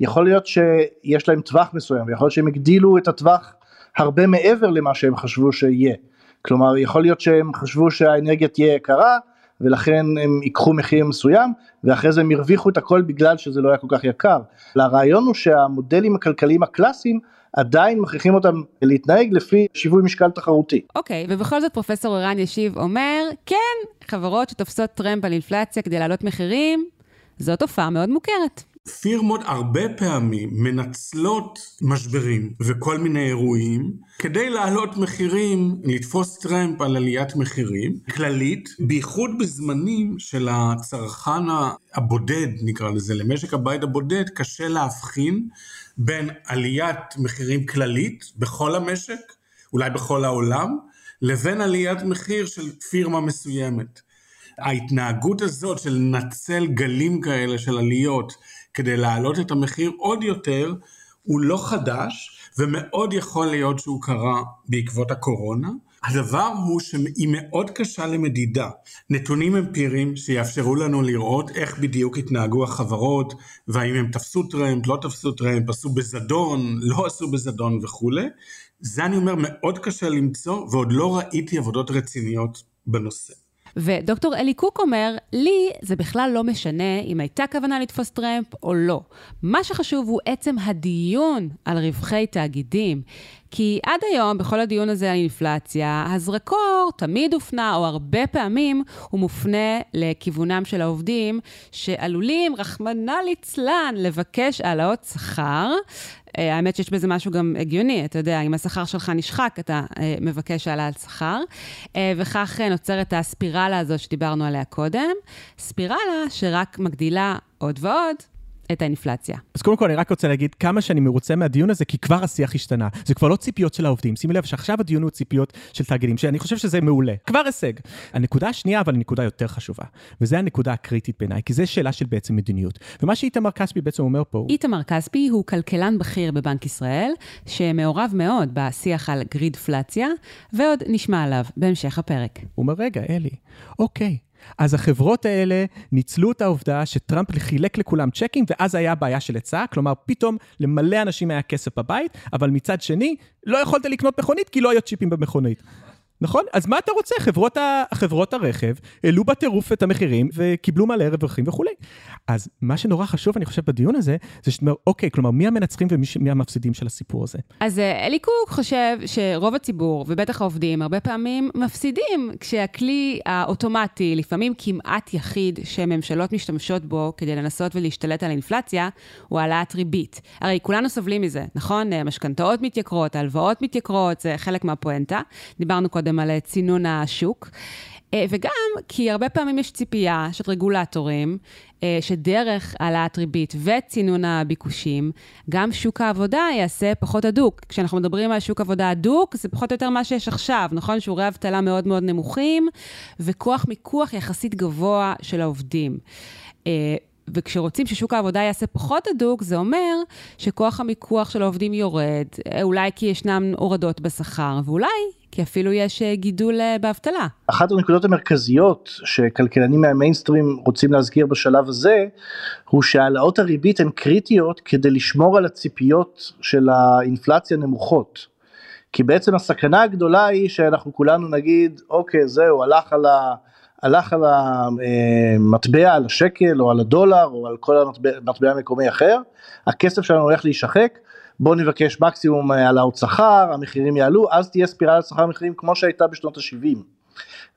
ויכול להיות שיש להם טווח מסוים, ויכול להיות שהם הגדילו את הטווח הרבה מעבר למה שהם חשבו שיהיה. כלומר יכול להיות שהם חשבו שהאנרגיה תהיה יקרה ולכן הם ייקחו מחיר מסוים ואחרי זה הם הרוויחו את הכל בגלל שזה לא היה כל כך יקר. הרעיון הוא שהמודלים הכלכליים הקלאסיים עדיין מכריחים אותם להתנהג לפי שיווי משקל תחרותי. אוקיי, okay, ובכל זאת פרופסור ערן ישיב אומר, כן, חברות שתופסות טרמפ על אינפלציה כדי להעלות מחירים, זו תופעה מאוד מוכרת. פירמות הרבה פעמים מנצלות משברים וכל מיני אירועים כדי להעלות מחירים, לתפוס טרמפ על עליית מחירים כללית, בייחוד בזמנים של הצרכן הבודד, נקרא לזה, למשק הבית הבודד, קשה להבחין בין עליית מחירים כללית בכל המשק, אולי בכל העולם, לבין עליית מחיר של פירמה מסוימת. ההתנהגות הזאת של לנצל גלים כאלה של עליות כדי להעלות את המחיר עוד יותר, הוא לא חדש, ומאוד יכול להיות שהוא קרה בעקבות הקורונה. הדבר הוא שהיא מאוד קשה למדידה. נתונים אמפיריים שיאפשרו לנו לראות איך בדיוק התנהגו החברות, והאם הם תפסו טרמפ, לא תפסו טרמפ, עשו בזדון, לא עשו בזדון וכולי. זה אני אומר מאוד קשה למצוא, ועוד לא ראיתי עבודות רציניות בנושא. ודוקטור אלי קוק אומר, לי זה בכלל לא משנה אם הייתה כוונה לתפוס טרמפ או לא. מה שחשוב הוא עצם הדיון על רווחי תאגידים. כי עד היום, בכל הדיון הזה על אינפלציה, הזרקור תמיד הופנה, או הרבה פעמים, הוא מופנה לכיוונם של העובדים, שעלולים, רחמנא ליצלן, לבקש העלאות שכר. אה, האמת שיש בזה משהו גם הגיוני, אתה יודע, אם השכר שלך נשחק, אתה אה, מבקש העלאת שכר, אה, וכך נוצרת הספירלה הזאת שדיברנו עליה קודם. ספירלה שרק מגדילה עוד ועוד את האינפלציה. אז קודם כל אני רק רוצה להגיד כמה שאני מרוצה מהדיון הזה, כי כבר השיח השתנה. זה כבר לא ציפיות של העובדים. שימי לב שעכשיו הדיון הוא ציפיות של תאגידים, שאני חושב שזה מעולה. כבר הישג. הנקודה השנייה, אבל היא נקודה יותר חשובה, וזו הנקודה הקריטית בעיניי, כי זו שאלה של בעצם מדיניות. ומה שאיתמר כספי בעצם אומר פה... איתמר כספי הוא כלכלן בכיר בבנק ישראל, שמעורב מאוד בשיח על גרידפלציה, ועוד נשמע עליו בהמשך הפרק. הוא אומר, רגע, אלי, אוקיי, אז החברות האלה ניצלו את העובדה שטראמפ חילק לכולם צ'קים, ואז היה בעיה של היצע, כלומר, פתאום למלא אנשים היה כסף בבית, אבל מצד שני, לא יכולת לקנות מכונית כי לא היו צ'יפים במכונית. נכון? אז מה אתה רוצה? חברות, ה... חברות הרכב העלו בטירוף את המחירים וקיבלו מלא רווחים וכולי. אז מה שנורא חשוב, אני חושב, בדיון הזה, זה שאתה אומר, אוקיי, כלומר, מי המנצחים ומי המפסידים של הסיפור הזה? אז אה, אלי קוק חושב שרוב הציבור, ובטח העובדים, הרבה פעמים מפסידים כשהכלי האוטומטי, לפעמים כמעט יחיד, שממשלות משתמשות בו כדי לנסות ולהשתלט על האינפלציה, הוא העלאת ריבית. הרי כולנו סובלים מזה, נכון? משכנתאות מתייקרות, הלוואות מתייקרות, זה חלק מהפואנטה. דיברנו קודם קודם על צינון השוק. אה, וגם כי הרבה פעמים יש ציפייה של רגולטורים, אה, שדרך העלאת ריבית וצינון הביקושים, גם שוק העבודה יעשה פחות הדוק. כשאנחנו מדברים על שוק עבודה הדוק, זה פחות או יותר מה שיש עכשיו, נכון? שיעורי אבטלה מאוד מאוד נמוכים, וכוח מיקוח יחסית גבוה של העובדים. אה, וכשרוצים ששוק העבודה יעשה פחות הדוק, זה אומר שכוח המיקוח של העובדים יורד, אולי כי ישנם הורדות בשכר, ואולי כי אפילו יש אה, גידול אה, באבטלה. אחת הנקודות המרכזיות שכלכלנים מהמיינסטרים רוצים להזכיר בשלב הזה, הוא שהעלאות הריבית הן קריטיות כדי לשמור על הציפיות של האינפלציה נמוכות. כי בעצם הסכנה הגדולה היא שאנחנו כולנו נגיד, אוקיי, זהו, הלך על ה... הלך על המטבע, על השקל או על הדולר או על כל המטבע המקומי אחר, הכסף שלנו הולך להישחק, בוא נבקש מקסימום העלאות שכר, המחירים יעלו, אז תהיה ספירלת שכר מחירים כמו שהייתה בשנות ה-70.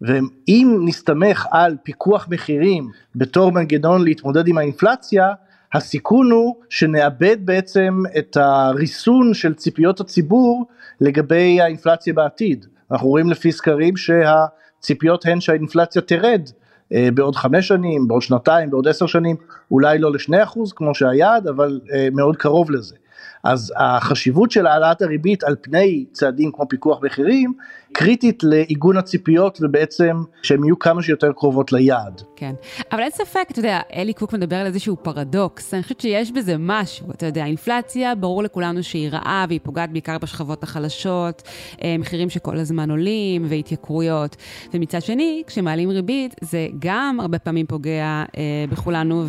ואם נסתמך על פיקוח מחירים בתור מנגנון להתמודד עם האינפלציה, הסיכון הוא שנאבד בעצם את הריסון של ציפיות הציבור לגבי האינפלציה בעתיד. אנחנו רואים לפי סקרים שהציפיות הן שהאינפלציה תרד אה, בעוד חמש שנים, בעוד שנתיים, בעוד עשר שנים, אולי לא לשני אחוז כמו שהיעד, אבל אה, מאוד קרוב לזה. אז החשיבות של העלאת הריבית על פני צעדים כמו פיקוח מחירים קריטית לעיגון הציפיות ובעצם שהן יהיו כמה שיותר קרובות ליעד. כן, אבל אין ספק, אתה יודע, אלי קוק מדבר על איזשהו פרדוקס, אני חושבת שיש בזה משהו, אתה יודע, אינפלציה, ברור לכולנו שהיא רעה והיא פוגעת בעיקר בשכבות החלשות, אה, מחירים שכל הזמן עולים והתייקרויות, ומצד שני, כשמעלים ריבית, זה גם הרבה פעמים פוגע אה, בכולנו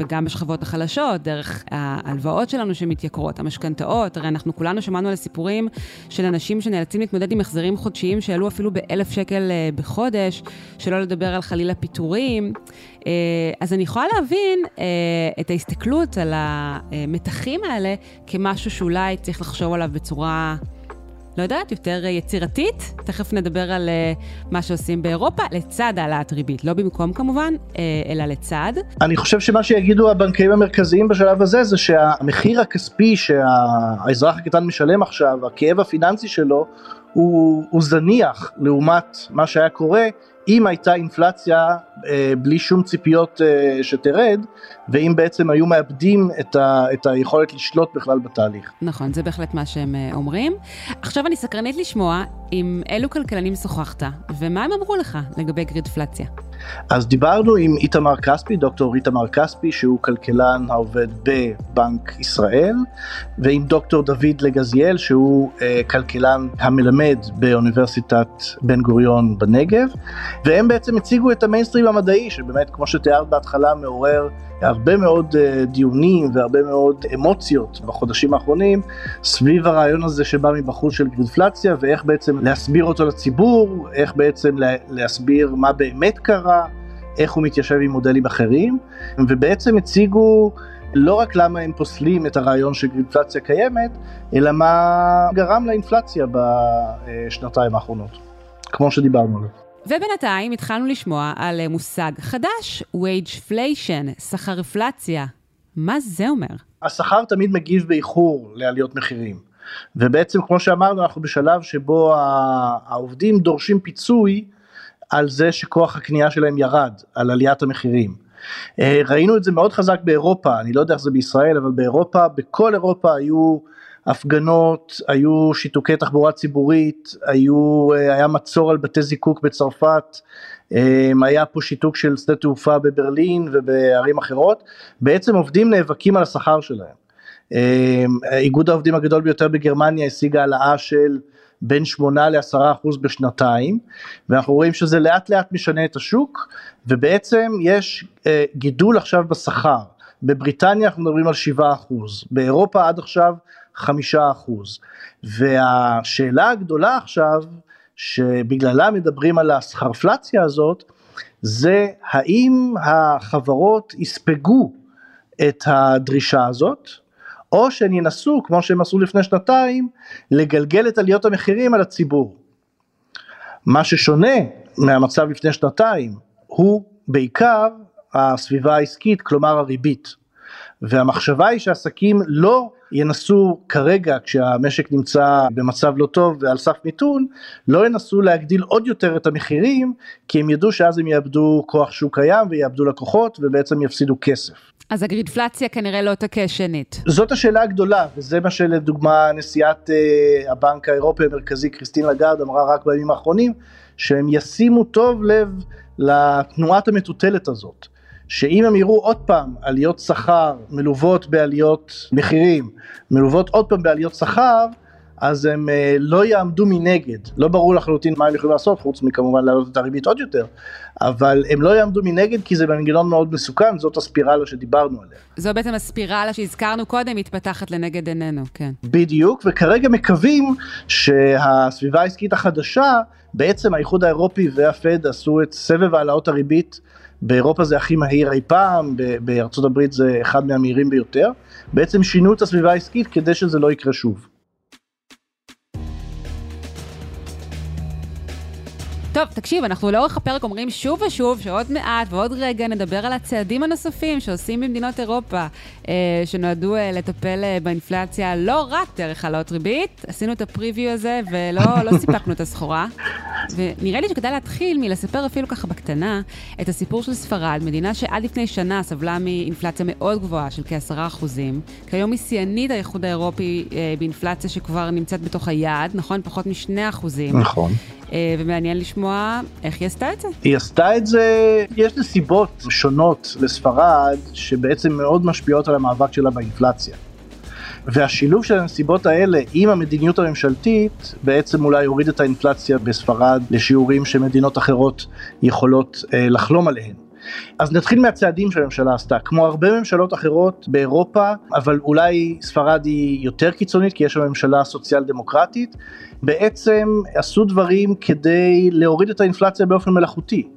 וגם בשכבות החלשות, דרך ההלוואות שלנו שמתייקרות, המשכנתאות, הרי אנחנו כולנו שמענו על סיפורים של אנשים שנאלצים להתמודד עם החזרים חודשיים שעלו אפילו באלף שקל אה, בחודש, שלא לדבר על חלילה פיטורים. אה, אז אני יכולה להבין אה, את ההסתכלות על המתחים האלה כמשהו שאולי צריך לחשוב עליו בצורה לא יודעת, יותר יצירתית. תכף נדבר על uh, מה שעושים באירופה, לצד העלאת ריבית. לא במקום כמובן, uh, אלא לצד. אני חושב שמה שיגידו הבנקאים המרכזיים בשלב הזה, זה שהמחיר הכספי שהאזרח הקטן משלם עכשיו, הכאב הפיננסי שלו, הוא, הוא זניח לעומת מה שהיה קורה אם הייתה אינפלציה אה, בלי שום ציפיות אה, שתרד, ואם בעצם היו מאבדים את, ה, את היכולת לשלוט בכלל בתהליך. נכון, זה בהחלט מה שהם אה, אומרים. עכשיו אני סקרנית לשמוע עם אילו כלכלנים שוחחת, ומה הם אמרו לך לגבי גרידפלציה. אז דיברנו עם איתמר כספי, דוקטור איתמר כספי, שהוא כלכלן העובד בבנק ישראל, ועם דוקטור דוד לגזיאל, שהוא אה, כלכלן המלמד באוניברסיטת בן גוריון בנגב, והם בעצם הציגו את המיינסטרים המדעי, שבאמת, כמו שתיארת בהתחלה, מעורר הרבה מאוד uh, דיונים והרבה מאוד אמוציות בחודשים האחרונים סביב הרעיון הזה שבא מבחוץ של גרינפלציה ואיך בעצם להסביר אותו לציבור, איך בעצם להסביר מה באמת קרה, איך הוא מתיישב עם מודלים אחרים, ובעצם הציגו לא רק למה הם פוסלים את הרעיון שגרינפלציה קיימת, אלא מה גרם לאינפלציה בשנתיים האחרונות, כמו שדיברנו עליו. ובינתיים התחלנו לשמוע על אה, מושג חדש, wageflation, שכר אינפלציה. מה זה אומר? השכר תמיד מגיב באיחור לעליות מחירים. ובעצם כמו שאמרנו אנחנו בשלב שבו העובדים דורשים פיצוי על זה שכוח הקנייה שלהם ירד, על עליית המחירים. אה, ראינו את זה מאוד חזק באירופה, אני לא יודע איך זה בישראל, אבל באירופה, בכל אירופה היו הפגנות, היו שיתוקי תחבורה ציבורית, היו, אה, היה מצור על בתי זיקוק בצרפת, אה, היה פה שיתוק של שדה תעופה בברלין ובערים אחרות, בעצם עובדים נאבקים על השכר שלהם. אה, איגוד העובדים הגדול ביותר בגרמניה השיג העלאה של בין 8 ל-10 אחוז בשנתיים, ואנחנו רואים שזה לאט לאט משנה את השוק, ובעצם יש גידול עכשיו בשכר. בבריטניה אנחנו מדברים על 7 אחוז, באירופה עד עכשיו חמישה אחוז. והשאלה הגדולה עכשיו, שבגללה מדברים על הסחרפלציה הזאת, זה האם החברות יספגו את הדרישה הזאת, או שהן ינסו, כמו שהם עשו לפני שנתיים, לגלגל את עליות המחירים על הציבור. מה ששונה מהמצב לפני שנתיים, הוא בעיקר הסביבה העסקית, כלומר הריבית. והמחשבה היא שעסקים לא ינסו כרגע כשהמשק נמצא במצב לא טוב ועל סף מיתון, לא ינסו להגדיל עוד יותר את המחירים, כי הם ידעו שאז הם יאבדו כוח שוק קיים ויאבדו לקוחות ובעצם יפסידו כסף. אז הגרידפלציה כנראה לא תכה שנית. זאת השאלה הגדולה, וזה מה שלדוגמה נשיאת uh, הבנק האירופי המרכזי קריסטין לגרד אמרה רק בימים האחרונים, שהם ישימו טוב לב לתנועת המטוטלת הזאת. שאם הם יראו עוד פעם עליות שכר מלוות בעליות מחירים, מלוות עוד פעם בעליות שכר, אז הם אה, לא יעמדו מנגד, לא ברור לחלוטין מה הם יכולים לעשות, חוץ מכמובן להעלות את הריבית עוד יותר, אבל הם לא יעמדו מנגד כי זה מנגנון מאוד מסוכן, זאת הספירלה שדיברנו עליה. זו בעצם הספירלה שהזכרנו קודם, מתפתחת לנגד עינינו, כן. בדיוק, וכרגע מקווים שהסביבה העסקית החדשה, בעצם האיחוד האירופי והפד עשו את סבב העלאות הריבית באירופה זה הכי מהיר אי פעם, בארצות הברית זה אחד מהמהירים ביותר. בעצם שינו את הסביבה העסקית כדי שזה לא יקרה שוב. טוב, תקשיב, אנחנו לאורך הפרק אומרים שוב ושוב שעוד מעט ועוד רגע נדבר על הצעדים הנוספים שעושים במדינות אירופה, אה, שנועדו אה, לטפל אה, באינפלציה לא רק דרך העלות ריבית, עשינו את הפריוויו הזה ולא לא סיפקנו את הסחורה. ונראה לי שכדאי להתחיל מלספר אפילו ככה בקטנה את הסיפור של ספרד, מדינה שעד לפני שנה סבלה מאינפלציה מאוד גבוהה של כ-10%. כיום היא שיאנית האיחוד האירופי אה, באינפלציה שכבר נמצאת בתוך היעד, נכון? פחות מ-2%. נכון. אה, ומעניין לשמוע איך היא עשתה את זה. היא עשתה את זה, יש נסיבות שונות לספרד שבעצם מאוד משפיעות על המאבק שלה באינפלציה. והשילוב של הנסיבות האלה עם המדיניות הממשלתית בעצם אולי יוריד את האינפלציה בספרד לשיעורים שמדינות אחרות יכולות אה, לחלום עליהן. אז נתחיל מהצעדים שהממשלה עשתה, כמו הרבה ממשלות אחרות באירופה, אבל אולי ספרד היא יותר קיצונית כי יש שם ממשלה סוציאל דמוקרטית, בעצם עשו דברים כדי להוריד את האינפלציה באופן מלאכותי.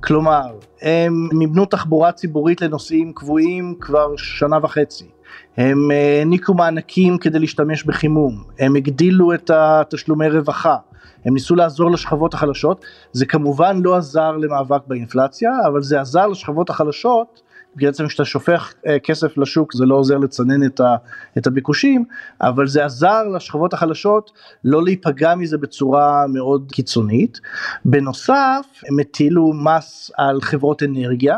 כלומר, הם מימנו תחבורה ציבורית לנוסעים קבועים כבר שנה וחצי. הם אה, העניקו מענקים כדי להשתמש בחימום, הם הגדילו את התשלומי רווחה, הם ניסו לעזור לשכבות החלשות, זה כמובן לא עזר למאבק באינפלציה, אבל זה עזר לשכבות החלשות, בעצם כשאתה שופך אה, כסף לשוק זה לא עוזר לצנן את, ה, את הביקושים, אבל זה עזר לשכבות החלשות לא להיפגע מזה בצורה מאוד קיצונית. בנוסף, הם הטילו מס על חברות אנרגיה,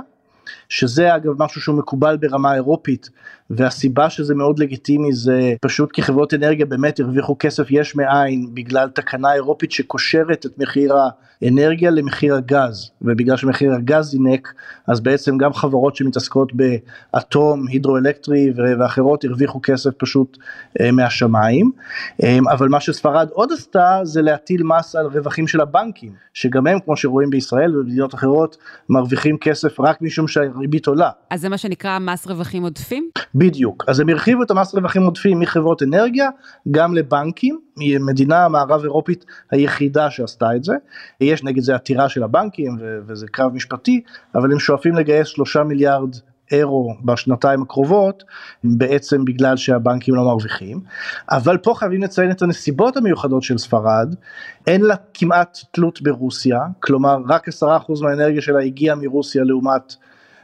שזה אגב משהו שהוא מקובל ברמה אירופית והסיבה שזה מאוד לגיטימי זה פשוט כי חברות אנרגיה באמת הרוויחו כסף יש מאין בגלל תקנה אירופית שקושרת את מחיר האנרגיה למחיר הגז. ובגלל שמחיר הגז זינק אז בעצם גם חברות שמתעסקות באטום הידרואלקטרי ואחרות הרוויחו כסף פשוט אה, מהשמיים. אה, אבל מה שספרד עוד עשתה זה להטיל מס על רווחים של הבנקים שגם הם כמו שרואים בישראל ובמדינות אחרות מרוויחים כסף רק משום שהריבית עולה. אז זה מה שנקרא מס רווחים עודפים? בדיוק, אז הם הרחיבו את המס רווחים עודפים מחברות אנרגיה גם לבנקים, היא מדינה המערב אירופית היחידה שעשתה את זה, יש נגד זה עתירה של הבנקים ו- וזה קרב משפטי, אבל הם שואפים לגייס שלושה מיליארד אירו בשנתיים הקרובות בעצם בגלל שהבנקים לא מרוויחים אבל פה חייבים לציין את הנסיבות המיוחדות של ספרד אין לה כמעט תלות ברוסיה כלומר רק עשרה אחוז מהאנרגיה שלה הגיעה מרוסיה לעומת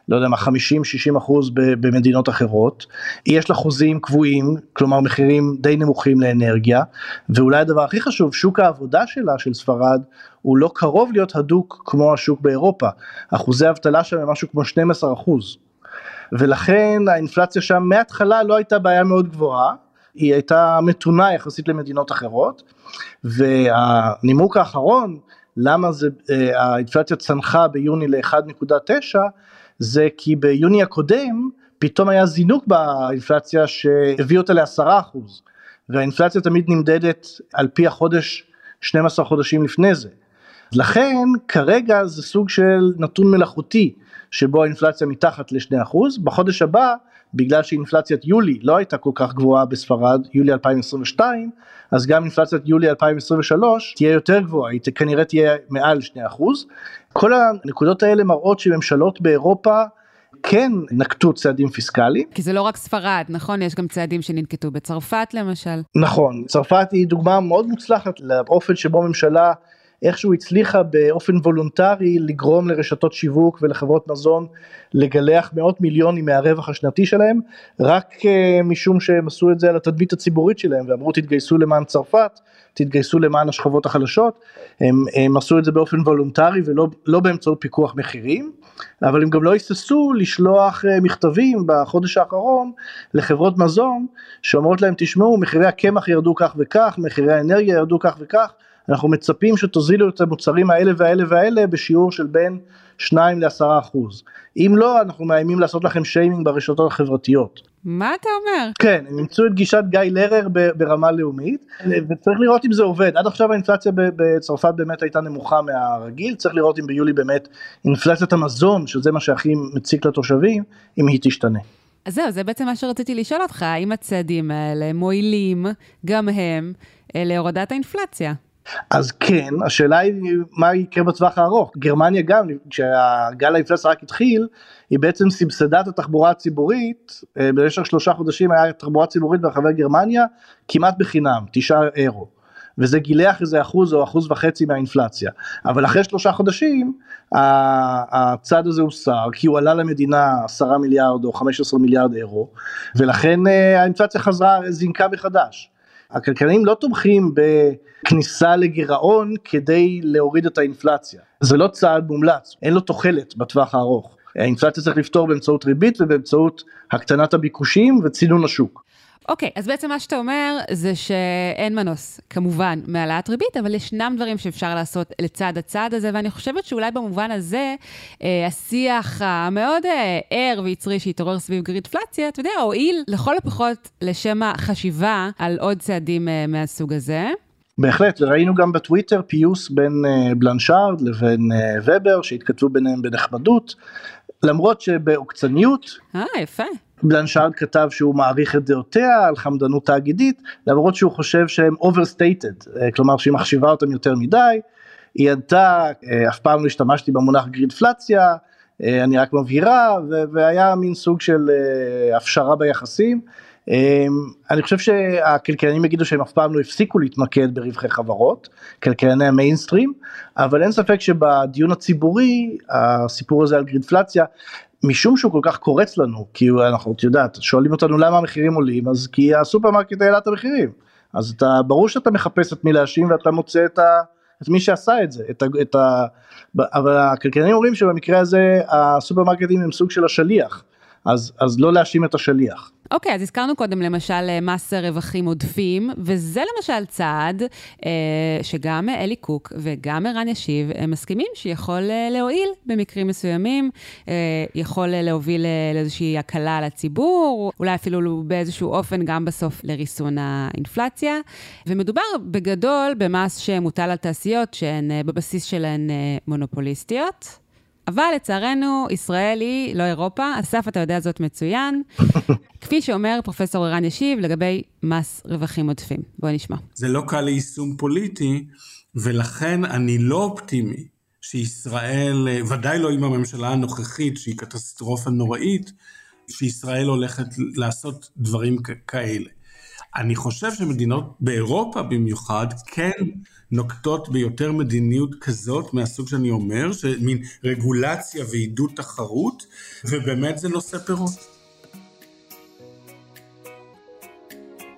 לא יודע מה 50-60 אחוז במדינות אחרות, יש לה חוזים קבועים, כלומר מחירים די נמוכים לאנרגיה, ואולי הדבר הכי חשוב, שוק העבודה שלה, של ספרד, הוא לא קרוב להיות הדוק כמו השוק באירופה, אחוזי האבטלה שם הם משהו כמו 12 אחוז, ולכן האינפלציה שם מההתחלה לא הייתה בעיה מאוד גבוהה, היא הייתה מתונה יחסית למדינות אחרות, והנימוק האחרון, למה זה, אה, האינפלציה צנחה ביוני ל-1.9 זה כי ביוני הקודם פתאום היה זינוק באינפלציה שהביא אותה לעשרה אחוז והאינפלציה תמיד נמדדת על פי החודש 12 חודשים לפני זה. לכן כרגע זה סוג של נתון מלאכותי שבו האינפלציה מתחת ל-2%, בחודש הבא בגלל שאינפלציית יולי לא הייתה כל כך גבוהה בספרד, יולי 2022, אז גם אינפלציית יולי 2023 תהיה יותר גבוהה, היא כנראה תהיה מעל 2%. כל הנקודות האלה מראות שממשלות באירופה כן נקטו צעדים פיסקליים. כי זה לא רק ספרד, נכון? יש גם צעדים שננקטו בצרפת למשל. נכון, צרפת היא דוגמה מאוד מוצלחת לאופן שבו ממשלה איכשהו הצליחה באופן וולונטרי לגרום לרשתות שיווק ולחברות מזון לגלח מאות מיליונים מהרווח השנתי שלהם, רק uh, משום שהם עשו את זה על התדמית הציבורית שלהם ואמרו תתגייסו למען צרפת, תתגייסו למען השכבות החלשות, הם, הם עשו את זה באופן וולונטרי ולא לא באמצעות פיקוח מחירים, אבל הם גם לא היססו לשלוח uh, מכתבים בחודש האחרון לחברות מזון שאומרות להם תשמעו מחירי הקמח ירדו כך וכך, מחירי האנרגיה ירדו כך וכך, אנחנו מצפים שתוזילו את המוצרים האלה והאלה והאלה בשיעור של בין 2 ל-10 אחוז. אם לא, אנחנו מאיימים לעשות לכם שיימינג ברשתות החברתיות. מה אתה אומר? כן, הם אימצו את גישת גיא לרר ברמה לאומית, וצריך לראות אם זה עובד. עד עכשיו האינפלציה בצרפת באמת הייתה נמוכה מהרגיל, צריך לראות אם ביולי באמת אינפלציית המזון, שזה מה שהכי מציק לתושבים, אם היא תשתנה. אז זהו, זה בעצם מה שרציתי לשאול אותך, האם הצעדים האלה מועילים, גם הם, אה, להורדת האינפלציה? אז כן, השאלה היא מה יקרה בטווח הארוך. גרמניה גם, כשהגל האינפלציה רק התחיל, היא בעצם סבסדה את התחבורה הציבורית, אה, במשך שלושה חודשים היה תחבורה ציבורית ברחבי גרמניה כמעט בחינם, תשעה אירו. וזה גילח איזה אחוז או אחוז וחצי מהאינפלציה. אבל אחרי שלושה חודשים הצעד הזה הוסר כי הוא עלה למדינה עשרה מיליארד או חמש עשרה מיליארד אירו ולכן אה, האינפלציה חזרה זינקה מחדש. הכלכלנים לא תומכים בכניסה לגירעון כדי להוריד את האינפלציה. זה לא צעד מומלץ, אין לו תוחלת בטווח הארוך. האינפלציה צריך לפתור באמצעות ריבית ובאמצעות הקטנת הביקושים וצינון השוק. אוקיי, okay, אז בעצם מה שאתה אומר זה שאין מנוס, כמובן, מהעלאת ריבית, אבל ישנם דברים שאפשר לעשות לצד הצעד הזה, ואני חושבת שאולי במובן הזה, אה, השיח המאוד אה, ער ויצרי שהתעורר סביב גרידפלציה, אתה יודע, הועיל לכל הפחות לשם החשיבה על עוד צעדים אה, מהסוג הזה. בהחלט, ראינו גם בטוויטר פיוס בין uh, בלנשארד לבין uh, ובר שהתכתבו ביניהם בנחמדות, למרות שבעוקצניות, אה יפה, בלנשארד כתב שהוא מעריך את דעותיה על חמדנות תאגידית למרות שהוא חושב שהם overstated אה, כלומר שהיא מחשיבה אותם יותר מדי. היא ענתה אה, אף פעם לא השתמשתי במונח גרידפלציה אה, אני רק מבהירה והיה מין סוג של הפשרה ביחסים. אני חושב שהכלכלנים יגידו שהם אף פעם לא הפסיקו להתמקד ברווחי חברות, כלכלני המיינסטרים, אבל אין ספק שבדיון הציבורי הסיפור הזה על greedflation משום שהוא כל כך קורץ לנו כי אנחנו את יודעת שואלים אותנו למה המחירים עולים אז כי הסופרמרקט העלה את המחירים. אז אתה ברור שאתה מחפש את מי להאשים ואתה מוצא את, ה, את מי שעשה את זה את ה, את ה, אבל הכלכלנים אומרים שבמקרה הזה הסופרמרקטים הם סוג של השליח אז אז לא להאשים את השליח. אוקיי, okay, אז הזכרנו קודם למשל אה, מס רווחים עודפים, וזה למשל צעד אה, שגם אלי קוק וגם ערן ישיב הם מסכימים שיכול אה, להועיל במקרים מסוימים, אה, יכול אה, להוביל אה, לאיזושהי הקלה לציבור, אולי אפילו באיזשהו אופן גם בסוף לריסון האינפלציה. ומדובר בגדול במס שמוטל על תעשיות שהן אה, בבסיס שלהן אה, מונופוליסטיות. אבל לצערנו, ישראל היא לא אירופה. אסף, אתה יודע זאת מצוין. כפי שאומר פרופסור ערן ישיב לגבי מס רווחים עודפים. בואי נשמע. זה לא קל ליישום פוליטי, ולכן אני לא אופטימי שישראל, ודאי לא עם הממשלה הנוכחית, שהיא קטסטרופה נוראית, שישראל הולכת לעשות דברים כאלה. אני חושב שמדינות באירופה במיוחד כן נוקטות ביותר מדיניות כזאת מהסוג שאני אומר, מין רגולציה ועידוד תחרות, ובאמת זה נושא פירות.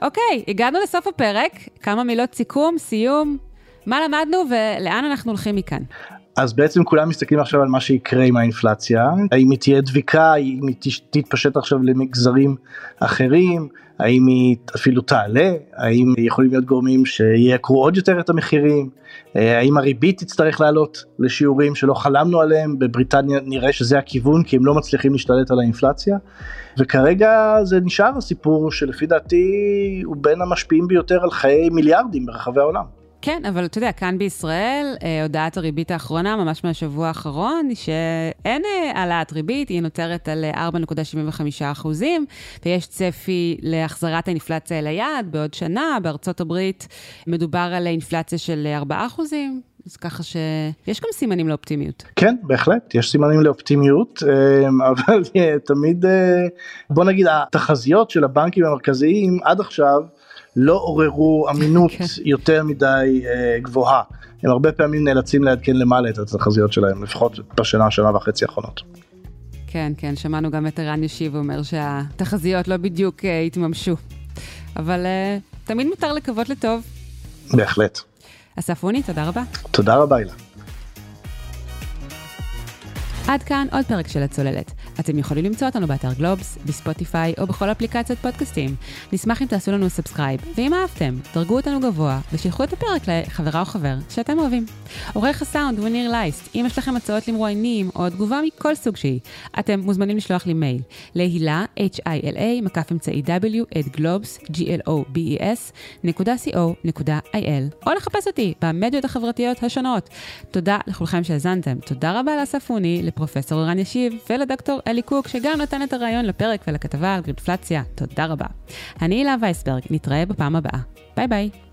אוקיי, okay, הגענו לסוף הפרק, כמה מילות סיכום, סיום, מה למדנו ולאן אנחנו הולכים מכאן. אז בעצם כולם מסתכלים עכשיו על מה שיקרה עם האינפלציה, האם היא תהיה דביקה, האם היא תתפשט עכשיו למגזרים אחרים, האם היא אפילו תעלה, האם יכולים להיות גורמים שיעקרו עוד יותר את המחירים, אה, האם הריבית תצטרך לעלות לשיעורים שלא חלמנו עליהם, בבריטניה נראה שזה הכיוון כי הם לא מצליחים להשתלט על האינפלציה, וכרגע זה נשאר הסיפור שלפי דעתי הוא בין המשפיעים ביותר על חיי מיליארדים ברחבי העולם. כן, אבל אתה יודע, כאן בישראל, אה, הודעת הריבית האחרונה, ממש מהשבוע האחרון, היא שאין אה, העלאת ריבית, היא נותרת על 4.75 אה, אחוזים, ויש צפי להחזרת האינפלציה אל היעד בעוד שנה. בארצות הברית מדובר על אינפלציה של 4 אחוזים. אז ככה שיש גם סימנים לאופטימיות. כן, בהחלט, יש סימנים לאופטימיות, אבל תמיד, בוא נגיד, התחזיות של הבנקים המרכזיים עד עכשיו, לא עוררו אמינות כן. יותר מדי uh, גבוהה. הם הרבה פעמים נאלצים לעדכן למעלה את התחזיות שלהם, לפחות בשנה, שנה וחצי האחרונות. כן, כן, שמענו גם את ערן ישיב אומר שהתחזיות לא בדיוק אה, התממשו. אבל אה, תמיד מותר לקוות לטוב. בהחלט. אסף אוני, תודה רבה. תודה רבה, הילה. עד כאן עוד פרק של הצוללת. אתם יכולים למצוא אותנו באתר גלובס, בספוטיפיי או בכל אפליקציות פודקאסטים. נשמח אם תעשו לנו subscribe, ואם אהבתם, דרגו אותנו גבוה ושילחו את הפרק לחברה או חבר שאתם אוהבים. עורך הסאונד הוא ניר לייסט. אם יש לכם הצעות למרואיינים או תגובה מכל סוג שהיא, אתם מוזמנים לשלוח לי מייל להילה hila, מקף אמצעי w, את גלובס, g-l-o-b-e-s, נקודה co.il, או לחפש אותי במדיות החברתיות השונות. תודה לכולכם שהאזנתם. תודה רבה לאסף אוני, לפרופסור ערן ישיב ולדוקטור אלי קוק, שגם נתן את הרעיון לפרק ולכתבה על גרידפלציה. תודה רבה. אני הילה וייסברג, נתראה בפעם הבאה. ביי ביי.